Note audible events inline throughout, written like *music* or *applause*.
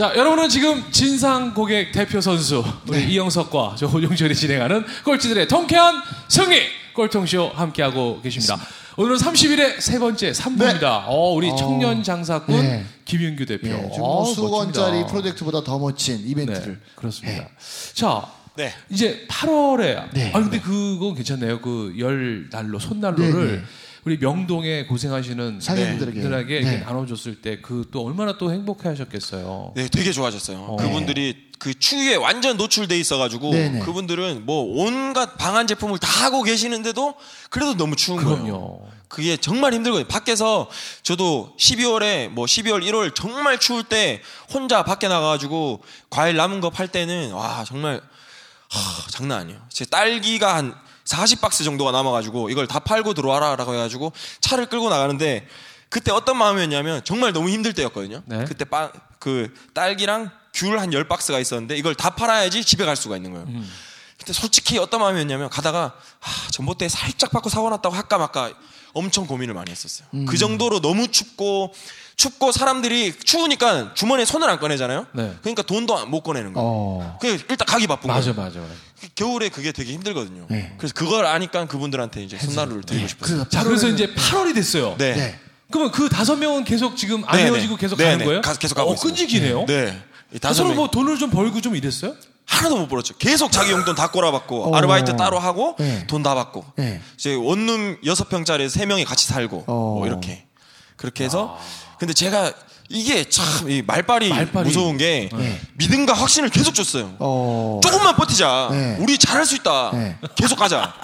자, 여러분은 지금 진상 고객 대표 선수 우리 이영석과 저 호종철이 진행하는 꼴찌들의 통쾌한 승리 꼴통쇼 함께하고 계십니다. 오늘은 30일의 세 번째 3부입니다. 어, 우리 청년 장사꾼 네. 김윤규 대표. 예, 지금 어, 뭐 수건짜리. 프로젝트보다 더 멋진 네, 이벤트를 그렇습니다. 자, 네. 이제 8월에 네. 아 근데 그거 괜찮네요. 그열 날로 손난로를 네, 네. 우리 명동에 고생하시는 상인들에게. 분들에게 네. 이렇게 나눠줬을 때 그 또 얼마나 또 행복해하셨겠어요. 네, 되게 좋아졌어요. 그분들이 그 추위에 완전 노출돼 있어가지고 네네. 그분들은 뭐 온갖 방한 제품을 다 하고 계시는데도 그래도 너무 추운 거예요. 그럼요. 그게 정말 힘들거든요. 밖에서 저도 12월에 뭐 12월 1월 정말 추울 때 혼자 밖에 나가가지고 과일 남은 거 팔 때는 와 정말 하, 장난 아니에요. 제 딸기가 한 40박스 정도가 남아가지고 이걸 다 팔고 들어와라라고 해가지고 차를 끌고 나가는데 그때 어떤 마음이었냐면 정말 너무 힘들 때였거든요. 네. 그때 빵, 그 딸기랑 귤 한 10박스가 있었는데 이걸 다 팔아야지 집에 갈 수가 있는 거예요. 근데 솔직히 어떤 마음이었냐면 가다가 아, 전봇대 살짝 바꿔 사고 났다고 할까 말까 엄청 고민을 많이 했었어요. 그 정도로 너무 춥고 춥고 사람들이 추우니까 주머니에 손을 안 꺼내잖아요. 네. 그러니까 돈도 못 꺼내는 거예요. 어. 그냥 일단 가기 바쁜 맞아, 거예요. 맞아. 맞아. 겨울에 그게 되게 힘들거든요. 네. 그래서 그걸 아니까 그분들한테 이제 손나루를 드리고 싶었어요. 그래서 자, 그래서 이제 8월이 됐어요. 네. 네. 그러면 그 다섯 명은 계속 지금 안 네, 헤어지고 네. 계속 네, 가는 네. 거예요? 가- 계속 가고 어. 끈질기네요. 네. 이 다섯 명 뭐 돈을 좀 벌고 좀 이랬어요? 하나도 못 벌었죠. 계속 자기 용돈 다 꼬라박고 어. 아르바이트 따로 하고 네. 돈다 받고 네. 이제 원룸 여섯 평짜리 세 명이 같이 살고 어. 뭐 이렇게 그렇게 해서 근데 제가 이게 참 이 말빨이, 말빨이. 무서운 게 네. 믿음과 확신을 계속 줬어요. 어. 조금만 버티자. 네. 우리 잘할 수 있다. 네. 계속 가자.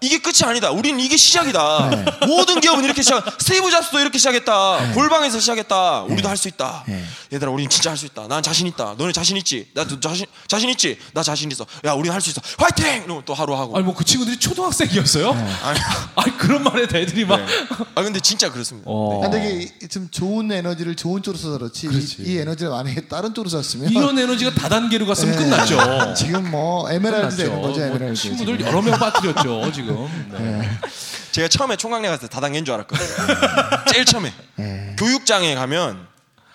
네. 이게 끝이 아니다. 우리는 이게 시작이다. 네. 모든 기업은 이렇게 시작. 스티브 잡스도 이렇게 시작했다. 골방에서 시작했다. 우리도 할 수 있다. 네. 얘들아, 우리는 진짜 할 수 있다. 난 자신 있다. 너네 자신 있지? 나도 자신 자신 있지? 나 자신 있어. 야, 우리는 할 수 있어. 화이팅! 이러면 또 하루 하고. 아니 뭐 그 친구들이 초등학생이었어요? 아니, *laughs* 아니 그런 말 해도 애들이 막 네. 아 근데 진짜 그렇습니다. 어. 근데 이게 좀 좋은 에너지를 좋은 쪽으로 써서 그렇지 이, 이 에너지를 만약에 *laughs* 다른 쪽으로 썼으면 이런 에너지가 다단계로 갔으면 네. 끝났죠. *laughs* 지금 뭐 에메랄드 되는. 거죠 뭐 에메랄드 친구들 지금. 여러 명 빠뜨렸죠 지금. 네. 제가 처음에 총각내 갔을 때 다단계인 줄 알았거든요. 제일 처음에. 네. 교육장에 가면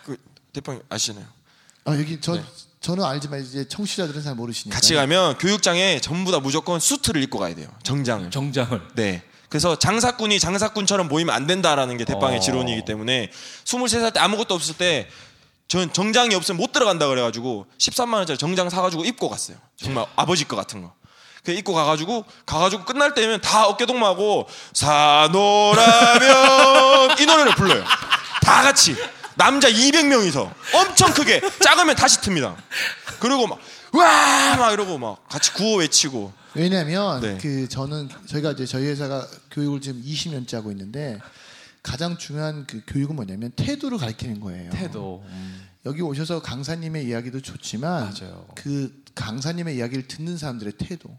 그 대표님 아시나요? 아 여기 저 저는 알지만 이제 청취자들은 잘 모르시니까 같이 가면 교육장에 전부 다 무조건 수트를 입고 가야 돼요. 정장을. 정장을. 네. 그래서 장사꾼이 장사꾼처럼 보이면 안 된다라는 게 대빵의 어. 지론이기 때문에 23살 때 아무것도 없을 때 전 정장이 없으면 못 들어간다 그래가지고 13만 원짜리 정장 사가지고 입고 갔어요. 정말 아버지 거 같은 거. 그 입고 가가지고 가가지고 끝날 때면 다 어깨동무하고 사노라면 *laughs* 이 노래를 불러요. 다 같이 남자 200명이서 엄청 크게 작으면 다시 틉니다. 그리고 막 와! 막 이러고 막 같이 구호 외치고 왜냐하면 네. 그 저는 저희가 이제 저희 회사가 교육을 지금 20년째 하고 있는데 가장 중요한 그 교육은 뭐냐면 태도를 가르치는 거예요. 태도. 음. 여기 오셔서 강사님의 이야기도 좋지만 맞아요. 그 강사님의 이야기를 듣는 사람들의 태도.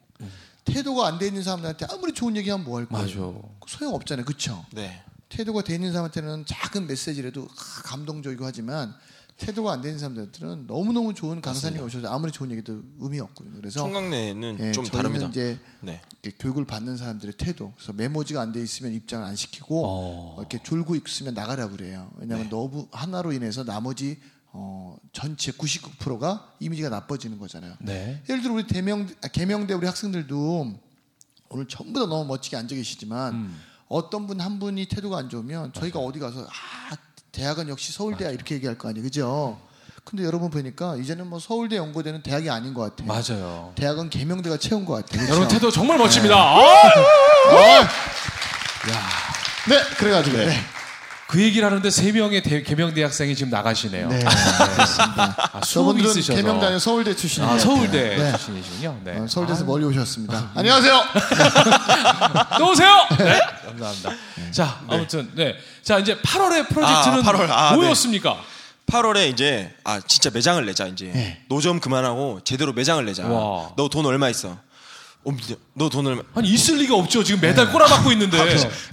태도가 안 돼 있는 사람들한테 아무리 좋은 얘기하면 뭐 할 거예요. 소용 없잖아요. 그렇죠? 네. 태도가 돼 있는 사람한테는 작은 메시지라도 아, 감동적이고 하지만 태도가 안 되는 사람들한테는 너무너무 좋은 강사님이 오셔서 아무리 좋은 얘기도 의미 없거든요. 그래서 총각내는 예, 좀 다릅니다. 이제 네. 교육을 받는 사람들의 태도. 그래서 메모지가 안 돼 있으면 입장을 안 시키고 어. 어, 이렇게 졸고 있으면 나가라 그래요. 왜냐하면 너무 하나로 인해서 나머지 어, 전체 99%가 이미지가 나빠지는 거잖아요. 네. 예를 들어 우리 대명 아, 개명대 우리 학생들도 오늘 전부 다 너무 멋지게 앉아 계시지만 음. 어떤 분 한 분이 태도가 안 좋으면 저희가 어디 가서 아 대학은 역시 서울대야 이렇게 얘기할 거 아니에요, 그죠? 근데 여러분 보니까 이제는 뭐 서울대 연고대는 대학이 아닌 것 같아요. 맞아요. 대학은 개명대가 채운 것 같아요. 그죠? 여러분 태도 정말 멋집니다. 네. 아! 네, 그래가지고 네. 그 얘기를 하는데 세 명의 대, 개명 대학생이 지금 나가시네요. 네, *laughs* 그렇습니다. 아, 수업이 있으셔서. 개명대 아니고 서울대 출신이에요. 아, 서울대 네. 출신이시군요. 네. 어, 서울대에서 멀리 오셨습니다. 안녕하세요. *laughs* 또 오세요. 네. 감사합니다. 자, 아무튼 네. 자, 이제 8월의 프로젝트는 아, 8월. 아, 네. 뭐였습니까? 8월에 이제 아 진짜 매장을 내자 이제 네. 노점 그만하고 제대로 매장을 내자. 와. 너돈 얼마 있어? 어, 너돈 얼마? 아니 있을 리가 없죠. 지금 매달 꼬라박고 있는데.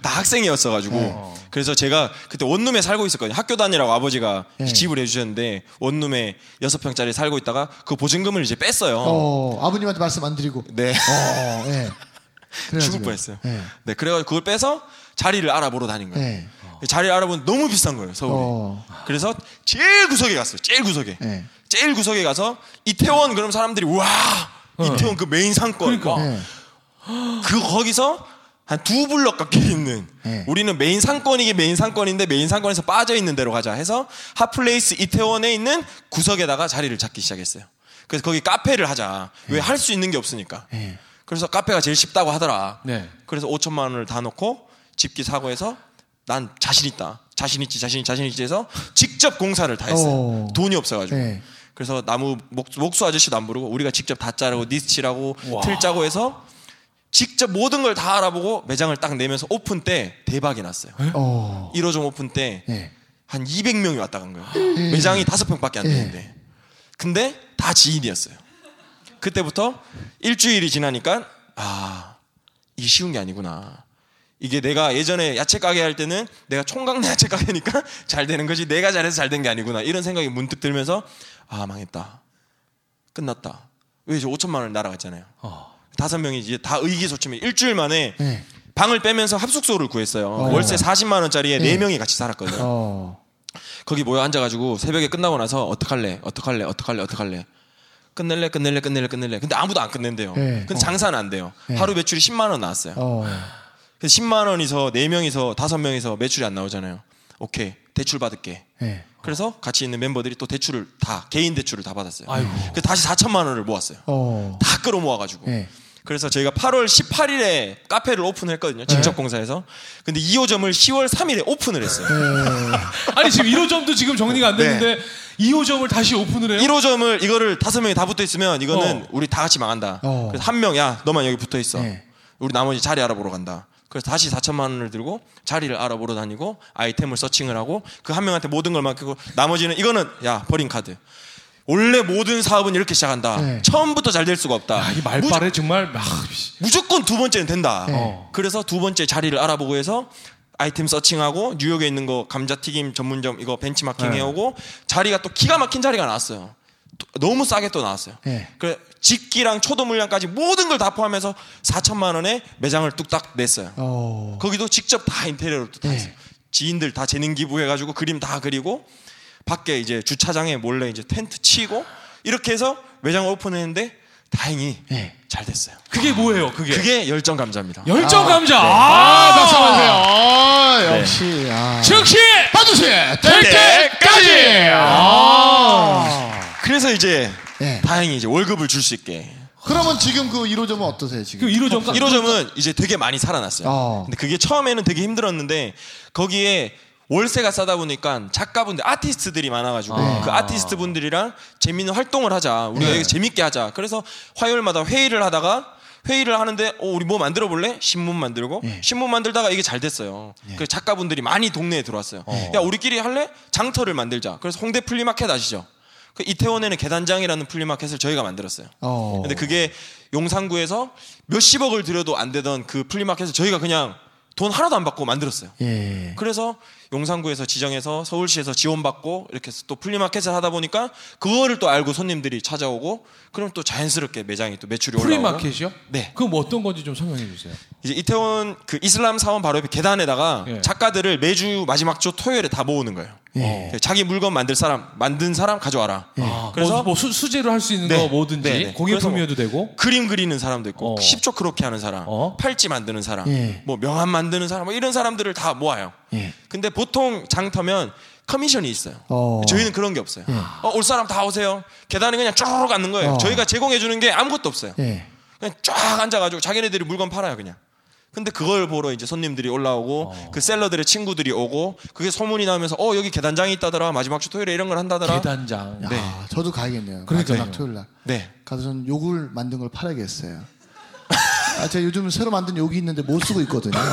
다 학생이었어가지고 그래서 제가 그때 원룸에 살고 있었거든요. 학교 다니라고 아버지가 네. 집을 해주셨는데 원룸에 여섯 평짜리 살고 있다가 그 보증금을 이제 뺐어요. 어, 아버님한테 말씀 안 드리고. 네. 어, 예. *laughs* 죽을 뻔했어요. 네. 네. 그래가지고 그걸 빼서 자리를 알아보러 다닌 거예요. 네. 자리를 알아보면 너무 비싼 거예요 서울이. 어. 그래서 제일 구석에 갔어요. 제일 구석에. 네. 제일 구석에 가서 이태원 그럼 사람들이 와 이태원 그 메인 상권. 그러니까. 와. 네. 그 거기서 한 두 블럭 가까이 있는 네. 우리는 메인 상권이게 메인 상권인데 메인 상권에서 빠져 있는 데로 가자 해서 핫플레이스 이태원에 있는 구석에다가 자리를 잡기 시작했어요. 그래서 거기 카페를 하자. 왜? 할 수 있는 게 없으니까. 네. 그래서 카페가 제일 쉽다고 하더라. 네. 그래서 5천만 원을 다 넣고 집기 사고 해서 난 자신 있다. 자신 있지, 자신 있지, 자신 있지 해서 직접 공사를 다 했어요. 오. 돈이 없어가지고. 네. 그래서 나무 목, 목수 아저씨도 안 부르고 우리가 직접 다 자르고 니스칠하고 와. 틀 짜고 해서 직접 모든 걸 다 알아보고 매장을 딱 내면서 오픈 때 대박이 났어요. 어. 1호점 오픈 때 네. 한 200명이 왔다 간 거예요. 매장이 다섯 평밖에 안 예. 되는데. 근데 다 지인이었어요. 그때부터 일주일이 지나니까 아 이게 쉬운 게 아니구나. 이게 내가 예전에 야채 가게 할 때는 내가 총각 야채 가게니까 *laughs* 잘 되는 거지 내가 잘해서 잘 된 게 아니구나 이런 생각이 문득 들면서 아 망했다 끝났다 왜 이제 5천만 원 날아갔잖아요 어. 다섯 명이 이제 다 의기소침해 일주일 만에 네. 방을 빼면서 합숙소를 구했어요 어. 월세 40만 원짜리에 네. 네 명이 같이 살았거든요 어. 거기 모여 앉아가지고 새벽에 끝나고 나서 어떡할래 어떡할래 어떡할래 어떡할래 끝낼래 끝낼래 끝낼래 끝낼래 근데 아무도 안 끝낸대요 네. 근데 어. 장사는 안 돼요 네. 하루 매출이 10만 원 나왔어요 어. 그래서 10만 원이서 4명이서 5명이서 매출이 안 나오잖아요 오케이 대출 받을게 네. 그래서 같이 있는 멤버들이 또 대출을 다 개인 대출을 다 받았어요 아이고. 그래서 다시 4천만 원을 모았어요 어. 다 끌어모아 가지고 네. 그래서 저희가 8월 18일에 카페를 오픈했거든요 직접 네. 공사해서 근데 2호점을 10월 3일에 오픈을 했어요 네. *laughs* 아니 지금 1호점도 지금 정리가 안 됐는데 2호점을 다시 오픈을 해요? 1호점을 이거를 다섯 명이 다 붙어 있으면 이거는 어. 우리 다 같이 망한다. 어. 그래서 한 명, 야, 너만 여기 붙어 있어. 네. 우리 나머지 자리 알아보러 간다. 그래서 다시 4천만 원을 들고 자리를 알아보러 다니고 아이템을 서칭을 하고 그 한 명한테 모든 걸 맡기고 나머지는 이거는 야 버린 카드. 원래 모든 사업은 이렇게 시작한다. 네. 처음부터 잘 될 수가 없다. 아, 이 말발에 정말 아, 씨. 무조건 두 번째는 된다. 네. 그래서 두 번째 자리를 알아보고 해서 아이템 서칭하고 뉴욕에 있는 거 감자튀김 전문점 이거 벤치마킹 네. 해오고 자리가 또 기가 막힌 자리가 나왔어요. 또- 너무 싸게 또 나왔어요. 네. 그래 집기랑 초도 물량까지 모든 걸 다 포함해서 4천만 원에 매장을 뚝딱 냈어요. 어. 거기도 직접 다 인테리어로 다 네. 했어요. 지인들 다 재능 기부해가지고 그림 다 그리고 밖에 이제 주차장에 몰래 이제 텐트 치고 이렇게 해서 매장을 오픈했는데 다행히 네. 잘 됐어요. 그게 뭐예요? 그게, 그게 열정 감자입니다. 열정 감자. 아, 아, 박수 한번 주세요. 아, 역시. 아. 즉시 받으세요. 될 때까지. 아. 그래서 이제 네. 다행히 이제 월급을 줄 수 있게. 그러면 지금 그 1호점은 어떠세요, 지금? 그 1호점 1호점은 이제 되게 많이 살아났어요. 어. 근데 그게 처음에는 되게 힘들었는데 거기에 월세가 싸다 보니까 작가분들, 아티스트들이 많아가지고 네. 그 아티스트 분들이랑 재밌는 활동을 하자. 우리가 네. 재밌게 하자. 그래서 화요일마다 회의를 하다가 회의를 하는데 어, 우리 뭐 만들어 볼래? 신문 만들고 네. 신문 만들다가 이게 잘 됐어요. 그 작가분들이 많이 동네에 들어왔어요. 야 우리끼리 할래? 장터를 만들자. 그래서 홍대 플리마켓 아시죠? 그 이태원에는 계단장이라는 플리마켓을 저희가 만들었어요. 어. 근데 그게 용산구에서 몇십억을 들여도 안 되던 그 플리마켓을 저희가 그냥 돈 하나도 안 받고 만들었어요. 예. 그래서 용산구에서 지정해서 서울시에서 지원받고 이렇게 해서 또 플리마켓을 하다 보니까 그거를 또 알고 손님들이 찾아오고 그럼 또 자연스럽게 매장이 또 매출이 올라오고 프리마켓이요? 네. 그럼 뭐 어떤 건지 좀 설명해 주세요. 이제 이태원 그 이슬람 사원 바로 옆에 계단에다가 예. 작가들을 매주 마지막 주 토요일에 다 모으는 거예요. 예. 자기 물건 만들 사람 만든 사람 가져와라. 아, 그래서 뭐, 뭐 수, 수제로 할 수 있는 네. 거 뭐든지 네, 네. 공예품이어도 되고 그림 그리는 사람도 있고 어. 10초 크로키 하는 사람, 어. 팔찌 만드는 사람, 예. 뭐 명함 만드는 사람 뭐 이런 사람들을 다 모아요. 예. 근데 보통 장터면 커미션이 있어요. 어. 저희는 그런 게 없어요. 어, 올 사람 다 오세요. 계단에 그냥 쭉 앉는 거예요. 어. 저희가 제공해 주는 게 아무것도 없어요. 예. 그냥 쫙 앉아가지고 자기네들이 물건 팔아요 그냥. 근데 그걸 보러 이제 손님들이 올라오고 어. 그 셀러들의 친구들이 오고 그게 소문이 나면서 어 여기 계단장이 있다더라 마지막 주 토요일에 이런 걸 한다더라. 계단장. 야, 네. 저도 가야겠네요. 그러니까요. 마지막 토요일 날. 네. 가서 전 욕을 만든 걸 팔아야겠어요. 아, 제가 요즘 새로 만든 욕이 있는데 못 쓰고 있거든요. *laughs*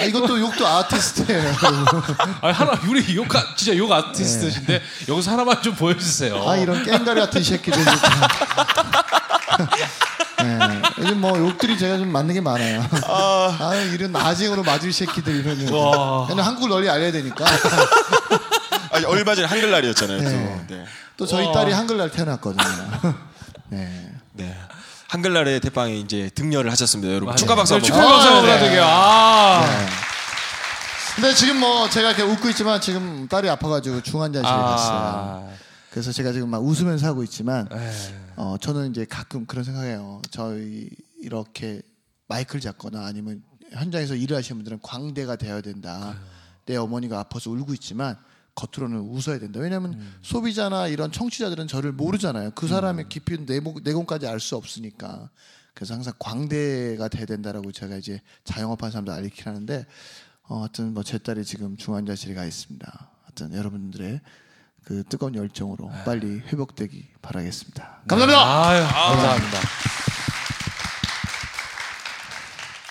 아, 이것도 욕도 아티스트예요. *laughs* 아 하나 우리 욕 아- 진짜 욕 아티스트신데 여기서 하나만 좀 보여주세요. 아, 이런 깽가리 같은 새끼들. *laughs* 네, 요즘 뭐 욕들이 제가 좀 맞는 게 많아요. 아, 이런 나징으로 맞을 새끼들 이러면. 와. 그냥 한국을 널리 알려야 되니까. *laughs* 아, 얼마 전에 한글날이었잖아요. 네. 또. 네. 또 저희 와. 딸이 한글날 태어났거든요. 네. 네. 한글날에 대빵에 이제 등려를 하셨습니다, 여러분. 맞아요. 축하 박수 네, 한번. 축하 박수 아, 한번 네. 부탁드려요. 아. 네. 근데 지금 뭐 제가 이렇게 웃고 있지만 지금 딸이 아파가지고 중환자실에 아. 갔어요. 그래서 제가 지금 막 웃으면서 하고 있지만 에. 어, 저는 이제 가끔 그런 생각해요. 저희 이렇게 마이크를 잡거나 아니면 현장에서 일을 하시는 분들은 광대가 되어야 된다. 내 어머니가 아파서 울고 있지만 겉으로는 웃어야 된다. 왜냐하면 소비자나 이런 청취자들은 저를 모르잖아요. 그 사람의 깊이 내모, 내공까지 알 수 없으니까. 그래서 항상 광대가 돼야 된다라고 제가 이제 자영업하는 사람들 알리긴 하는데 어, 하여튼 뭐 제 딸이 지금 중환자실에 가 있습니다. 하여튼 여러분들의 그 뜨거운 열정으로 빨리 회복되기 바라겠습니다. 감사합니다. 아유, 감사합니다.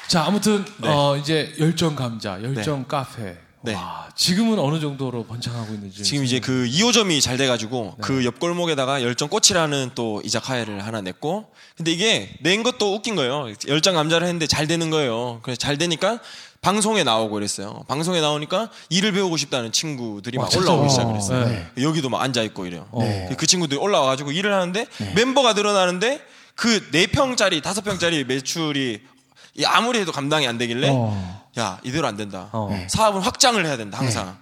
자, 아무튼 네. 어, 이제 열정 감자, 열정 카페. 네. 와, 지금은 어느 정도로 번창하고 있는지. 지금 이제 그 2호점이 잘 돼가지고 그 옆골목에다가 열정 꽃이라는 또 이자카야를 하나 냈고 근데 이게 낸 것도 웃긴 거예요. 열정 감자를 했는데 잘 되는 거예요. 그래서 잘 되니까 방송에 나오고 그랬어요. 방송에 나오니까 일을 배우고 싶다는 친구들이 막 진짜? 올라오기 어, 시작했어요. 네. 여기도 막 앉아 있고 이래요. 네. 그 친구들이 올라와가지고 일을 하는데 멤버가 늘어나는데 그 4평짜리, 5평짜리 매출이 이 아무리 해도 감당이 안 되길래 어. 야 이대로 안 된다. 어. 네. 사업은 확장을 해야 된다 항상.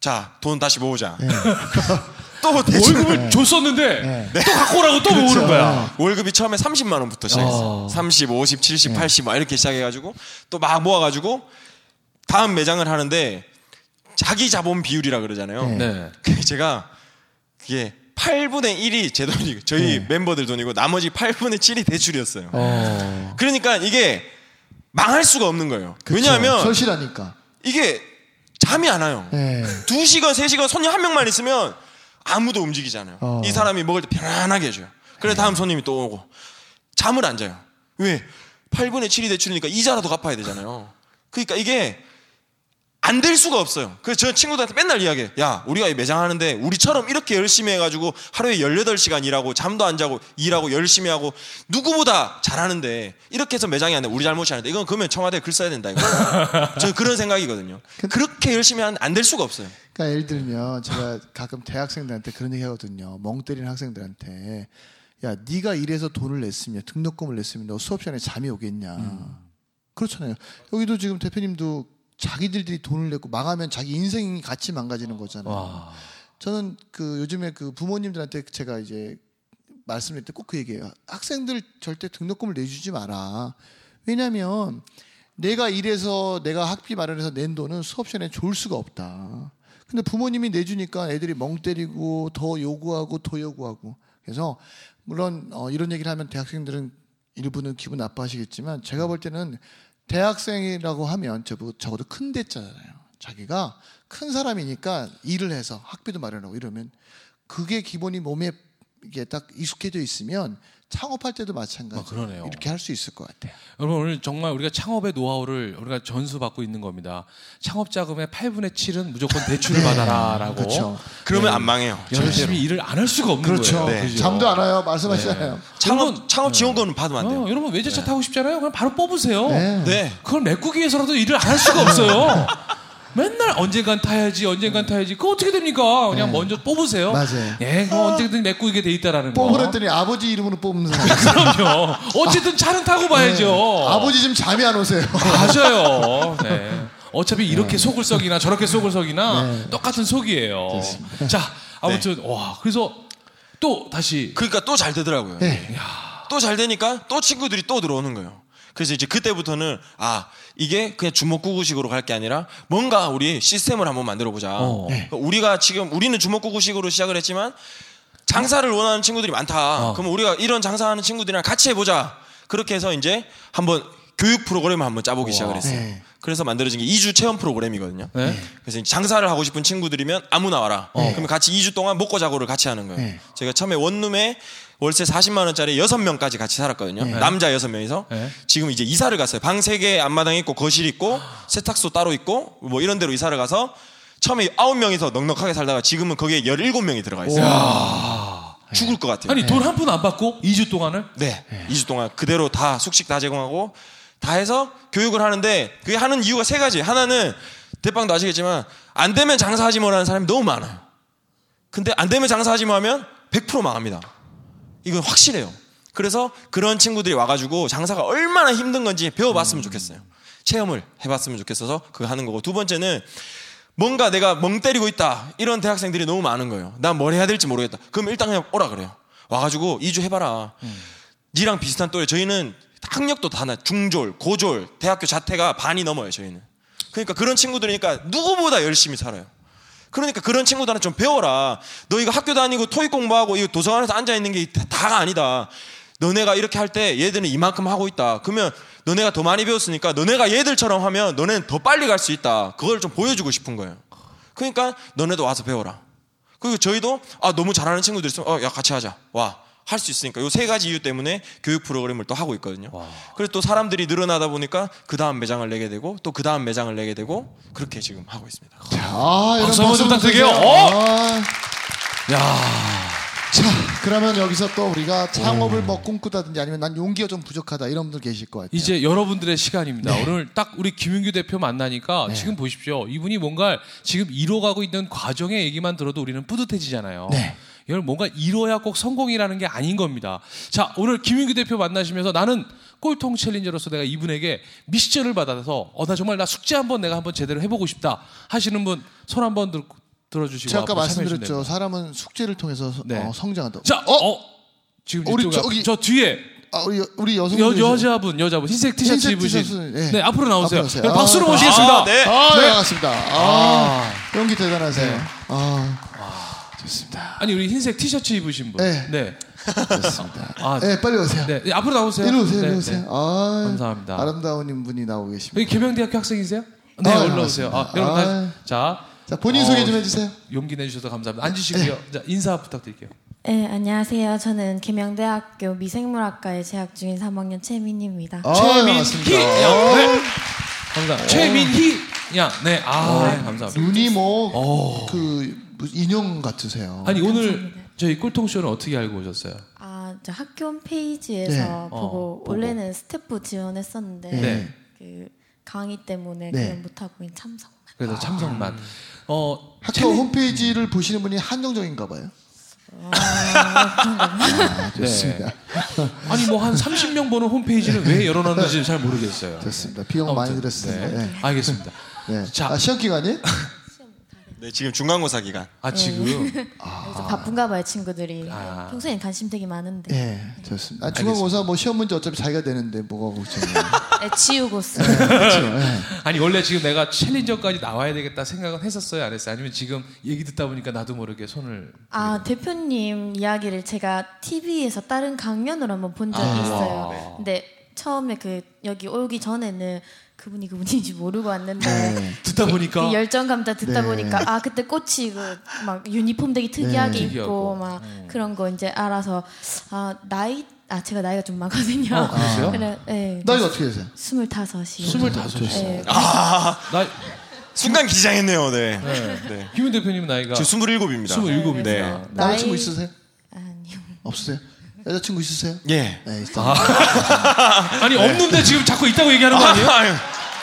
자돈 다시 모으자. *laughs* 또 대출 월급을 줬었는데 네. 또 갖고 오라고 또 모으는 거야. 월급이 처음에 30만 원부터 시작했어요. 어. 30, 50, 70, 80 막 이렇게 시작해가지고 또 막 모아가지고 다음 매장을 하는데 자기 자본 비율이라 그러잖아요. 네. 네. 제가 그게 8분의 1이 제 돈이고 저희 멤버들 돈이고 나머지 8분의 7이 대출이었어요. 어. 그러니까 이게 망할 수가 없는 거예요. 그쵸. 왜냐하면 절실하니까. 이게 잠이 안 와요. 네. 두 시간, 세 시간 손님 한 명만 있으면 아무도 움직이지 않아요. 어. 이 사람이 먹을 때 편안하게 해줘요. 그래 다음 손님이 또 오고 잠을 안 자요. 왜? 8분의 7이 대출이니까 이자라도 갚아야 되잖아요. 그러니까 이게 안 될 수가 없어요. 그래서 저 친구들한테 맨날 이야기해요. 야, 우리가 이 매장 하는데 우리처럼 이렇게 열심히 해가지고 하루에 18시간 일하고 잠도 안 자고 일하고 열심히 하고 누구보다 잘하는데 이렇게 해서 매장이 안 돼. 우리 잘못이 아닌데 이건 그러면 청와대에 글 써야 된다. 이거. *laughs* 저는 그런 생각이거든요. 그렇게 열심히 하는데 안 될 수가 없어요. 그러니까 예를 들면 제가 가끔 대학생들한테 그런 얘기 하거든요. 멍 때리는 학생들한테 야 네가 일해서 돈을 냈으면 등록금을 냈으면 너 수업 시간에 잠이 오겠냐. 그렇잖아요. 여기도 지금 대표님도 자기들이 돈을 냈고 망하면 자기 인생이 같이 망가지는 거잖아요. 와. 저는 그 요즘에 그 부모님들한테 제가 이제 말씀드릴 때 꼭 그 얘기해요. 학생들 절대 등록금을 내주지 마라. 왜냐하면 내가 일해서 내가 학비 마련해서 낸 돈은 수업 시간에 좋을 수가 없다. 근데 부모님이 내주니까 애들이 멍 때리고 더 요구하고 더 요구하고 그래서 물론 어, 이런 얘기를 하면 대학생들은 일부는 기분 나빠하시겠지만 제가 볼 때는 대학생이라고 하면 저보- 적어도 큰 대자잖아요. 자기가 큰 사람이니까 일을 해서 학비도 마련하고 이러면 그게 기본이 몸에 이게 딱 익숙해져 있으면 창업할 때도 마찬가지. 아, 그러네요. 이렇게 할 수 있을 것 같아요. 여러분 오늘 정말 우리가 창업의 노하우를 우리가 전수받고 있는 겁니다. 창업 자금의 8분의 7은 무조건 대출을 받아라라고. 그렇죠. 그러면 안 망해요. 열심히 일을 안 할 수가 없는 그렇죠. 거예요. 네. 그죠? 잠도 안 와요. 말씀하시잖아요. 창업 여러분, 창업 지원금은 받으면 안 돼요. 어, 여러분 외제차 타고 싶잖아요. 그럼 바로 뽑으세요. 네. 네. 그걸 메꾸기 위해서라도 일을 안 할 수가 *laughs* 없어요. *laughs* 맨날 언젠간 타야지, 언젠간 타야지. 그거 어떻게 됩니까? 그냥 먼저 뽑으세요. 맞아요. 예, 그거 언제든 메꾸게 돼 있다라는 거. 뽑으랬더니 아버지 이름으로 뽑는 사람. *laughs* 그럼요. 어쨌든 차는 타고 봐야죠. 네. 아버지 지금 잠이 안 오세요. 맞아요. 네. *laughs* 어차피 이렇게 속을 썩이나 저렇게 속을 썩이나 네. 똑같은 속이에요. 자, 아무튼 와 그래서 또 다시 그러니까 또 잘 되더라고요. 네. 또잘 되니까 또 친구들이 또 들어오는 거예요. 그래서 이제 그때부터는 아 이게 그냥 주먹구구식으로 갈 게 아니라 뭔가 우리 시스템을 한번 만들어 보자. 어. 그러니까 우리가 지금 우리는 주먹구구식으로 시작을 했지만 장사를 원하는 친구들이 많다. 어. 그럼 우리가 이런 장사하는 친구들이랑 같이 해보자. 그렇게 해서 이제 한번 교육 프로그램을 한번 짜보기 시작을 했어요. 네. 그래서 만들어진 게 2주 체험 프로그램이거든요. 네. 그래서 장사를 하고 싶은 친구들이면 아무나 와라. 그러면 같이 2주 동안 먹고 자고를 같이 하는 거예요. 네. 제가 처음에 원룸에 월세 40만 원짜리 6명까지 같이 살았거든요. 남자 6명이서. 네. 지금 이제 이사를 갔어요. 방 3개 앞마당 있고 거실 있고 세탁소 따로 있고 뭐 이런 데로 이사를 가서 처음에 9명이서 넉넉하게 살다가 지금은 거기에 17명이 들어가 있어요. 죽을 것 같아요. 아니 돈 한 푼 안 받고 2주 동안을 네. 2주 동안 그대로 다 숙식 다 제공하고 다 해서 교육을 하는데 그게 하는 이유가 세 가지. 하나는 대빵도 아시겠지만 안 되면 장사하지 뭐라는 사람이 너무 많아요. 근데 안 되면 장사하지 뭐 하면 100% 망합니다. 이건 확실해요. 그래서 그런 친구들이 와가지고 장사가 얼마나 힘든 건지 배워봤으면 좋겠어요. 체험을 해봤으면 좋겠어서 그거 하는 거고 두 번째는 뭔가 내가 멍 때리고 있다 이런 대학생들이 너무 많은 거예요. 난 뭘 해야 될지 모르겠다. 그럼 일단 그냥 오라 그래요. 와가지고 2주 해봐라. 니랑 비슷한 또래 저희는 학력도 다 나 중졸, 고졸, 대학교 자퇴가 반이 넘어요 저희는. 그러니까 그런 친구들이니까 누구보다 열심히 살아요. 그러니까 그런 친구들한테 좀 배워라. 너 이거 학교 다니고 토익 공부하고 이거 도서관에서 앉아 있는 게 다가 아니다. 너네가 이렇게 할 때 얘들은 이만큼 하고 있다. 그러면 너네가 더 많이 배웠으니까 너네가 얘들처럼 하면 너네는 더 빨리 갈 수 있다. 그걸 좀 보여주고 싶은 거예요. 그러니까 너네도 와서 배워라. 그리고 저희도 아 너무 잘하는 친구들 있으면 어 야 같이 하자. 와. 할 수 있으니까 요 세 가지 이유 때문에 교육 프로그램을 또 하고 있거든요. 그래서 또 사람들이 늘어나다 보니까 그 다음 매장을 내게 되고 또 그 다음 매장을 내게 되고 그렇게 지금 하고 있습니다. 자, 아, 여러분 박수 한번 좀 부탁드릴게요. 어? 아, 야. 자, 그러면 여기서 또 우리가 창업을 뭐 꿈꾸다든지 아니면 난 용기가 좀 부족하다 이런 분들 계실 것 같아요. 이제 여러분들의 시간입니다. 오늘 딱 우리 김윤규 대표 만나니까 네. 지금 보십시오. 이분이 뭔가 지금 이뤄가고 있는 과정의 얘기만 들어도 우리는 뿌듯해지잖아요. 네. 이걸 뭔가 이뤄야 꼭 성공이라는 게 아닌 겁니다. 자, 오늘 김윤규 대표 만나시면서 나는 꼴통 챌린저로서 내가 이분에게 미션을 받아서 어, 나 정말 나 숙제 한번 내가 한번 제대로 해보고 싶다 하시는 분 손 한번 들, 들어주시고 제가 아까 말씀드렸죠. 사람은 숙제를 통해서 네. 어, 성장한다. 자, 어? 지금 우리 저기- 저 뒤에 아, 우리 여- 우리 여성 여, 여자분, 여자분 흰색 티셔츠 흰색 입으신 티셔츠, 예. 네 앞으로 나오세요. 앞으로. 네, 박수로 아, 모시겠습니다. 아, 네. 아, 네. 네. 반갑습니다. 아, 용기 대단하세요. 아, 좋습니다. 아니 우리 흰색 티셔츠 입으신 분. 네. 네. 좋습니다. 아, 네, 빨리 오세요. 네. 네, 앞으로 나오세요. 이리 오세요, 네, 이리 오세요. 네. 아, 감사합니다. 아름다운 분이 나오고 계십니다. 여기 계명대학교 학생이세요? 네, 아, 올라오세요. 아, 반갑습니다. 여러분 아. 다, 자, 자, 본인 어, 소개 좀 해주세요. 용기 내주셔서 감사합니다. 앉으시고요. 자, 인사 부탁드릴게요. 네, 안녕하세요. 저는 계명대학교 미생물학과에 재학 중인 3학년 최민희입니다. 아, 최민희. 양. 네. 감사합니다. 최민희 양. 네, 아, 네, 감사합니다. 눈이 뭐 그 인형 같으세요. 아니 오늘 감사합니다. 저희 꿀통 쇼는 어떻게 알고 오셨어요? 아, 저 학교 홈페이지에서 네. 보고 어, 보고. 원래는 스태프 지원했었는데 네. 그 강의 때문에 네. 그냥 못 하고 있는 참석만. 그래서 참석만. 어, 학교 최민- 홈페이지를 보시는 분이 한정적인가 봐요. 아, 좋습니다. 네. 아니 뭐 한 30명 보는 홈페이지를 왜 열어놨는지 잘 모르겠어요. 좋습니다. 비용 많이 들었습니다. 네. 네. 알겠습니다. 네. 자. 아, 시험 기간이? *laughs* 네, 지금 중간고사 기간. 아 지금 그래서 바쁜가 봐요, 친구들이. 아. 평소엔 관심 되게 많은데. 네, 좋습니다. 아, 중간고사 뭐 시험 문제 어차피 자기가 되는데 뭐가 걱정이에요. *laughs* 네, 지우고 쓰. 그렇죠. 네. 아니 원래 지금 내가 챌린저까지 나와야 되겠다 생각은 했었어요 안 했어요 아니면 지금 얘기 듣다 보니까 나도 모르게 손을 아 대표님 이야기를 제가 TV에서 다른 강연으로 한번 본 적이 아, 있어요. 네. 근데 처음에 그 여기 오기 전에는 그분이 그분인지 모르고 왔는데 네. 듣다 보니까 그 열정 감자 듣다 네. 보니까 아 그때 꽃이 그 막 유니폼 되게 특이하게 네. 입고 특이하고. 막 그런 거 이제 알아서 아 나이 아 제가 나이가 좀 많거든요. 어, 그러세요? 그래, 네. 나이가 어떻게 되세요? 스물다섯이. 스물다섯이요. 네. 아, 나 순간 기장했네요. 네. 네. 네. 김윤 대표님 나이가 저 27입니다. 27입니다. 네. 남자친구 나이- 있으세요? 아니요. 없으세요? 여자친구 있으세요? 예. 네, 있어요. *laughs* 아 니 없는데 지금 자꾸 있다고 얘기하는 거 아니에요? 아유,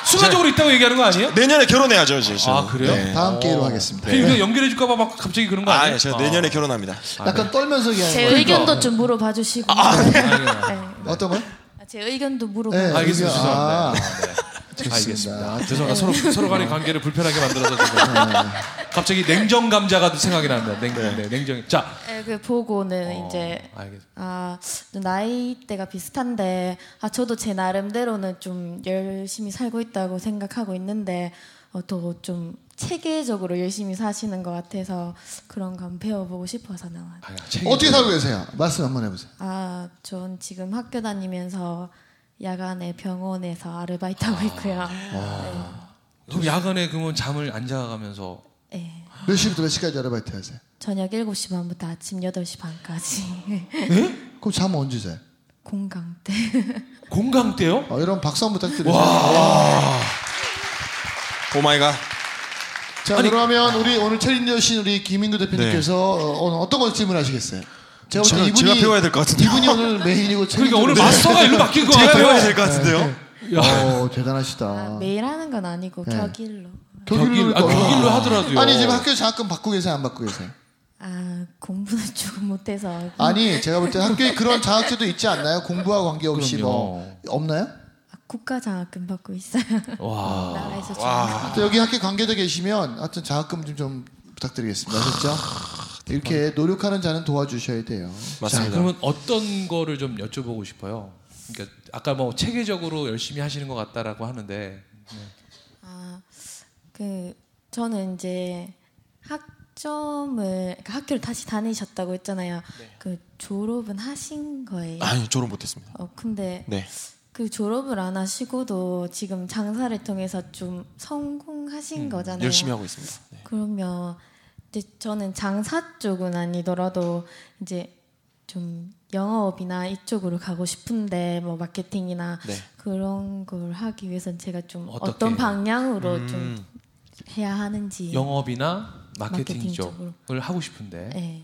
순간적으로 있다고 얘기하는 거 아니에요? 내년에 결혼해야죠, 이제. 아, 그래요? 네. 다음 기회로 하겠습니다. 괜히 그냥 연결해 줄까 봐 막 갑자기 그런 거 아, 아니에요? 예, 저 내년에 결혼합니다. 약간 떨면서 얘기하는 제 거예요. 의견도 좀 물어봐 주시고. 아니요. 네. 어떤 거요? 아, 제 의견도 물어봐. 네. 알겠습니다. 아. 네. 좋습니다. 알겠습니다. 죄송합니다. 서로 서로 간의 관계를 불편하게 만들어서 지금 갑자기 냉정 감자가 생각이 납니다. 냉정, 네. 냉정. 자, 네, 그 보고는 어, 이제 알겠습니다. 아 나이대가 비슷한데 아 저도 제 나름대로는 좀 열심히 살고 있다고 생각하고 있는데 어, 더좀 체계적으로 열심히 사시는 것 같아서 그런 거 한번 배워보고 싶어서 나와요. 아, 어떻게 살고 계세요? 말씀 한번 해보세요. 아, 전 지금 학교 다니면서 야간에 병원에서 아르바이트하고 있고요. 그럼 야간에 그러면 잠을 안 자가면서 네. 네. 몇 시부터 몇 시까지 아르바이트 하세요? 저녁 7시 반부터 아침 8시 반까지 *laughs* 그럼 잠 언제 자요? 공강 때. 공강 때요? 어, 여러분 박수 한번 부탁드립니다. Oh my God. 자 아니- 그러면 우리 오늘 챌린저 신 우리 김인구 대표님께서 어, 오늘 어떤 걸 질문하시겠어요? 제가 제가- 이분이 제가 배워야 될 것 같은데요. 이분이 오늘 메인이고 그러니까 오늘 챌린저인데- 마스터가 일로 바뀐 거 제가. 배워야 될 것 같은데요. 어 대단하시다. 아, 매일 하는 건 아니고 네. 격일로. 격일, 아, 격일로 하더라도요. 아니 지금 학교 장학금 받고 계세요? 안 받고 계세요? 아 공부는 *laughs* 조금 못해서 아니 제가 볼 때 학교에 그런 장학제도 있지 않나요? 공부와 관계없이 그럼요. 뭐 없나요? 아, 국가 장학금 받고 있어요. *laughs* 와. 나라에서 주는 와. 여기 학교 관계자 계시면 하여튼 장학금 좀, 좀 부탁드리겠습니다. 아셨죠? 이렇게 노력하는 자는 도와주셔야 돼요. 자, 맞습니다. 그러면 어떤 거를 좀 여쭤보고 싶어요. 그러니까 아까 뭐 체계적으로 열심히 하시는 것 같다라고 하는데 아, 그 저는 이제 학점을 그러니까 학교를 다시 다니셨다고 했잖아요. 그 졸업은 하신 거예요. 아니 졸업 못했습니다. 어 근데 네. 그 졸업을 안 하시고도 지금 장사를 통해서 좀 성공하신 거잖아요. 열심히 하고 있습니다. 네. 그러면 이제 저는 장사 쪽은 아니더라도 이제 좀 영업이나 이쪽으로 가고 싶은데 뭐 마케팅이나 네. 그런 걸 하기 위해선 제가 좀 어떻게 어떤 방향으로 음. 좀 해야 하는지 영업이나 마케팅, 마케팅 쪽을. 하고 싶은데 네.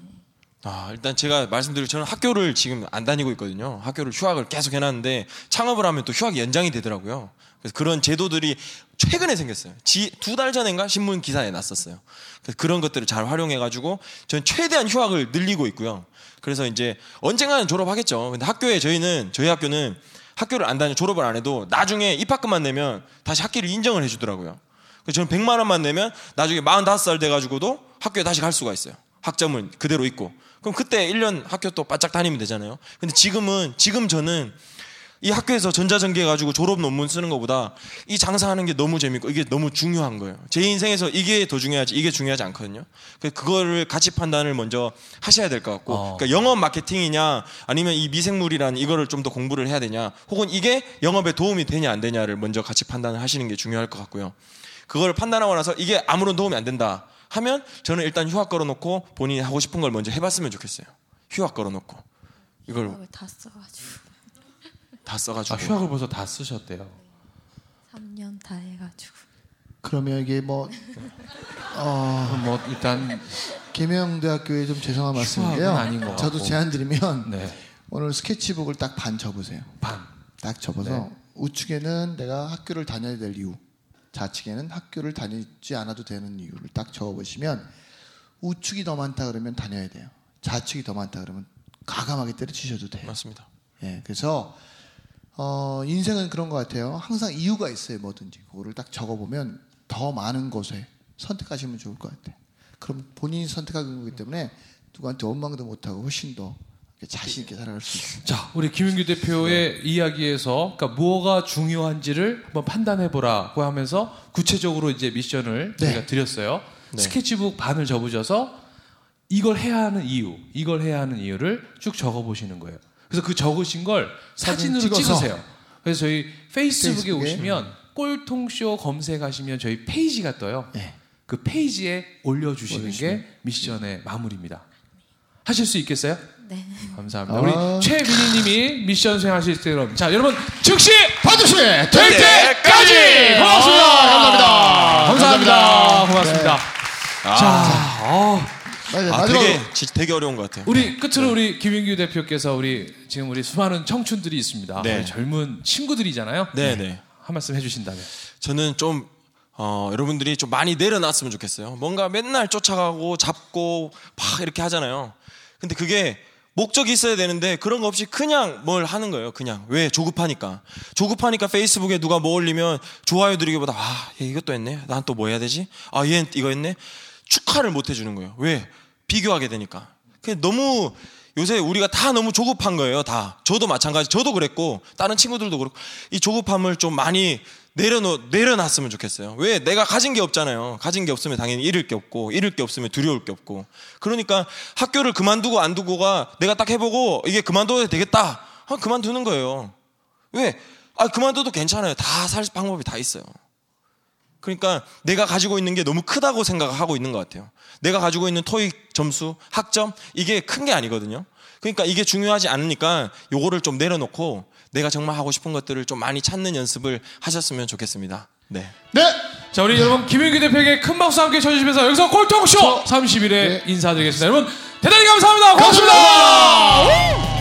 아, 일단 제가 말씀드린 저는 학교를 지금 안 다니고 있거든요. 학교를 휴학을 계속 해놨는데 창업을 하면 또 휴학이 연장이 되더라고요. 그래서 그런 제도들이 최근에 생겼어요. 두 달 전인가 신문 기사에 났었어요. 그래서 그런 것들을 잘 활용해가지고 전 최대한 휴학을 늘리고 있고요. 그래서 이제 언젠가는 졸업하겠죠. 근데 학교에 저희는 저희 학교는 학교를 안 다니 졸업을 안 해도 나중에 입학금만 내면 다시 학기를 인정을 해주더라고요. 그래서 저는 100만 원만 내면 나중에 45살 돼가지고도 학교에 다시 갈 수가 있어요. 학점은 그대로 있고. 그럼 그때 1년 학교 또 바짝 다니면 되잖아요. 근데 지금은, 지금 저는 이 학교에서 전자전기 해가지고 졸업 논문 쓰는 것보다 이 장사하는 게 너무 재밌고 이게 너무 중요한 거예요. 제 인생에서 이게 더 중요하지 이게 중요하지 않거든요. 그래서 그거를 가치 판단을 먼저 하셔야 될 것 같고, 어. 그러니까 영업 마케팅이냐 아니면 이 미생물이란 이거를 좀 더 공부를 해야 되냐, 혹은 이게 영업에 도움이 되냐 안 되냐를 먼저 같이 판단을 하시는 게 중요할 것 같고요. 그걸 판단하고 나서 이게 아무런 도움이 안 된다 하면 저는 일단 휴학 걸어놓고 본인이 하고 싶은 걸 먼저 해봤으면 좋겠어요. 휴학 걸어놓고 이걸 휴학을 다 써가지고 다 써가지고 아, 휴학을 벌써 다 쓰셨대요. 3년 다 해가지고 그러면 이게 뭐 *laughs* 어, 뭐 일단 계명대학교에 좀 죄송한 말씀인데요. 아닌 것 저도. 제안 드리면 네. 오늘 스케치북을 딱 반 접으세요. 반. 딱 접어서 네. 우측에는 내가 학교를 다녀야 될 이유, 좌측에는 학교를 다니지 않아도 되는 이유를 딱 적어보시면 우측이 더 많다 그러면 다녀야 돼요. 좌측이 더 많다 그러면 가감하게 때려치셔도 돼요. 맞습니다. 예, 그래서 어, 인생은 그런 것 같아요. 항상 이유가 있어요, 뭐든지. 그거를 딱 적어보면 더 많은 곳에 선택하시면 좋을 것 같아요. 그럼 본인이 선택한 거기 때문에 누구한테 원망도 못하고 훨씬 더 자신 있게 살아갈 수 있어요. 자, 우리 김윤규 대표의 이야기에서 그러니까 뭐가 중요한지를 한번 판단해 보라고 하면서 구체적으로 이제 미션을 네. 저희가 드렸어요. 네. 스케치북 반을 접으셔서 이걸 해야 하는 이유, 이걸 해야 하는 이유를 쭉 적어 보시는 거예요. 그래서 그 적으신 걸 사진 사진으로 찍어서. 찍으세요. 그래서 저희 페이스북에 페이스북에. 오시면 꼴통쇼 검색하시면 저희 페이지가 떠요. 네. 그 페이지에 올려주시는 게 미션의 마무리입니다. 하실 수 있겠어요? 네. 감사합니다. 아. 우리 최민희님이 미션 수행하실 때 그럼 자 여러분 즉시 반드시 될 때까지 고맙습니다. 감사합니다. 감사합니다. 고맙습니다. 아, 자, 어, 네, 아, 되게 되게 어려운 것 같아요. 우리 끝으로 우리 김윤규 대표께서 우리 지금 우리 수많은 청춘들이 있습니다. 네. 젊은 친구들이잖아요. 네, 네. 한 말씀 해주신다면. 저는 좀 어, 여러분들이 좀 많이 내려놨으면 좋겠어요. 뭔가 맨날 쫓아가고 잡고 막 이렇게 하잖아요. 근데 그게 목적이 있어야 되는데 그런 거 없이 그냥 뭘 하는 거예요. 그냥 왜 조급하니까 조급하니까 페이스북에 누가 뭐 올리면 좋아요 드리기보다 아, 얘 이것도 했네. 난 또 뭐 해야 되지? 아, 얘 이거 했네. 축하를 못 해주는 거예요. 왜 비교하게 되니까. 그게 너무 요새 우리가 다 너무 조급한 거예요. 다. 저도 마찬가지. 저도 그랬고 다른 친구들도 그렇고 이 조급함을 좀 많이 내려놓 내려놨으면 좋겠어요. 왜 내가 가진 게 없잖아요. 가진 게 없으면 당연히 잃을 게 없고 잃을 게 없으면 두려울 게 없고. 그러니까 학교를 그만두고 안 두고가 내가 딱 해보고 이게 그만둬도 되겠다. 아, 그만두는 거예요. 왜? 아 그만둬도 괜찮아요. 다 살 방법이 다 있어요. 그러니까 내가 가지고 있는 게 너무 크다고 생각하고 있는 것 같아요. 내가 가지고 있는 토익 점수, 학점 이게 큰 게 아니거든요. 그러니까 이게 중요하지 않으니까 요거를 좀 내려놓고 내가 정말 하고 싶은 것들을 좀 많이 찾는 연습을 하셨으면 좋겠습니다. 네. 네. 자 우리 여러분 김윤규 대표에게 큰 박수 함께 쳐주시면서 여기서 꼴통쇼 30일에 네. 인사드리겠습니다. 여러분 대단히 감사합니다. 고맙습니다.